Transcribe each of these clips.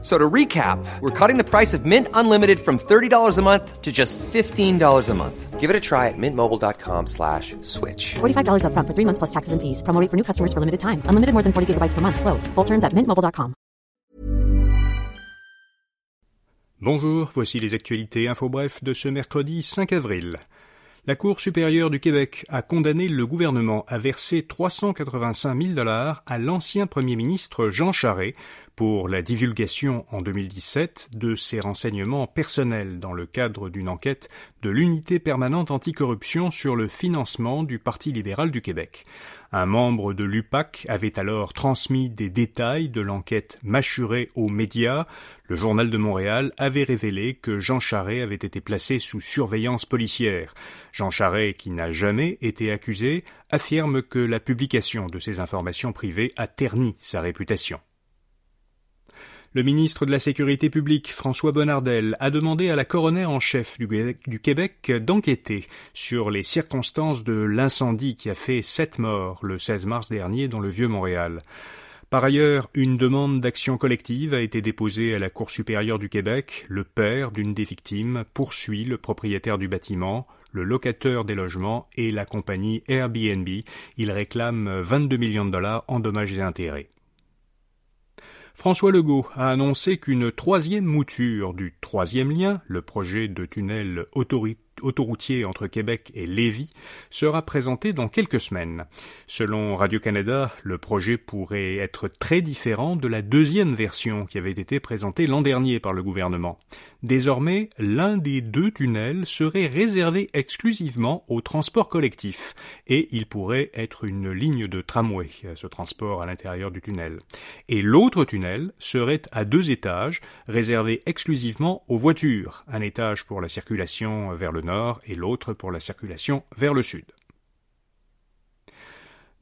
So to recap, we're cutting the price of Mint Unlimited from $30 a month to just $15 a month. Give it a try at mintmobile.com slash switch. $45 upfront for three months plus taxes and fees. Promo rate for new customers for limited time. Unlimited more than 40 gigabytes per month. Slows. Full terms at mintmobile.com. Bonjour, voici les actualités info bref de ce mercredi 5 avril. La Cour supérieure du Québec a condamné le gouvernement à verser 385 000 dollars à l'ancien premier ministre Jean Charest pour la divulgation en 2017 de ses renseignements personnels dans le cadre d'une enquête de l'unité permanente anticorruption sur le financement du Parti libéral du Québec. Un membre de l'UPAC avait alors transmis des détails de l'enquête mâchurée aux médias. Le journal de Montréal avait révélé que Jean Charret avait été placé sous surveillance policière. Jean Charret, qui n'a jamais été accusé, affirme que la publication de ces informations privées a terni sa réputation. Le ministre de la Sécurité publique, François Bonnardel, a demandé à la coroner en chef du Québec d'enquêter sur les circonstances de l'incendie qui a fait sept morts le 16 mars dernier dans le Vieux-Montréal. Par ailleurs, une demande d'action collective a été déposée à la Cour supérieure du Québec. Le père d'une des victimes poursuit le propriétaire du bâtiment, le locateur des logements et la compagnie Airbnb. Il réclame 22 millions de dollars en dommages et intérêts. François Legault a annoncé qu'une troisième mouture du troisième lien, le projet de tunnel autoritaire autoroutier entre Québec et Lévis sera présenté dans quelques semaines. Selon Radio-Canada, le projet pourrait être très différent de la deuxième version qui avait été présentée l'an dernier par le gouvernement. Désormais, l'un des deux tunnels serait réservé exclusivement au transport collectif et il pourrait être une ligne de tramway, ce transport à l'intérieur du tunnel. Et l'autre tunnel serait à deux étages, réservé exclusivement aux voitures, un étage pour la circulation vers le nord et l'autre pour la circulation vers le sud.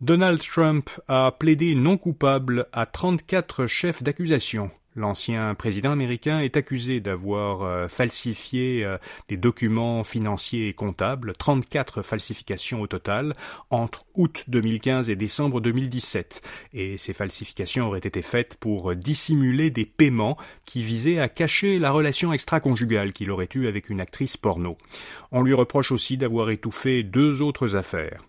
Donald Trump a plaidé non coupable à 34 chefs d'accusation L'ancien président américain est accusé d'avoir euh, falsifié euh, des documents financiers et comptables, 34 falsifications au total, entre août 2015 et décembre 2017. Et ces falsifications auraient été faites pour dissimuler des paiements qui visaient à cacher la relation extra-conjugale qu'il aurait eue avec une actrice porno. On lui reproche aussi d'avoir étouffé deux autres affaires.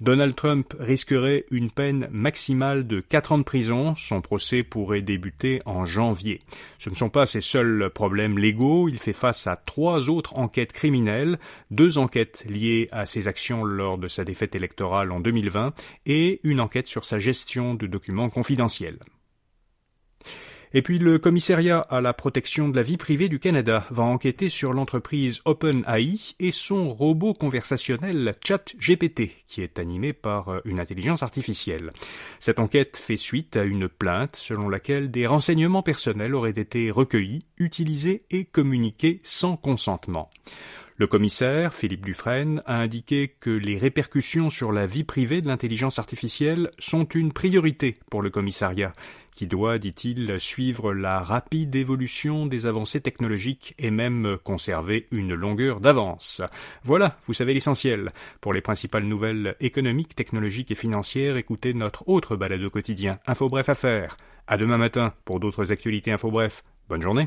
Donald Trump risquerait une peine maximale de 4 ans de prison. Son procès pourrait débuter en janvier ce ne sont pas ses seuls problèmes légaux, il fait face à trois autres enquêtes criminelles, deux enquêtes liées à ses actions lors de sa défaite électorale en 2020 et une enquête sur sa gestion de documents confidentiels. Et puis le commissariat à la protection de la vie privée du Canada va enquêter sur l'entreprise OpenAI et son robot conversationnel ChatGPT, qui est animé par euh, une intelligence artificielle. Cette enquête fait suite à une plainte selon laquelle des renseignements personnels auraient été recueillis, utilisés et communiqués sans consentement. Le commissaire, Philippe Dufresne, a indiqué que les répercussions sur la vie privée de l'intelligence artificielle sont une priorité pour le commissariat, qui doit, dit-il, suivre la rapide évolution des avancées technologiques et même conserver une longueur d'avance. Voilà, vous savez l'essentiel. Pour les principales nouvelles économiques, technologiques et financières, écoutez notre autre balade au quotidien, Info Bref Affaires. À demain matin pour d'autres actualités Info Bref. Bonne journée.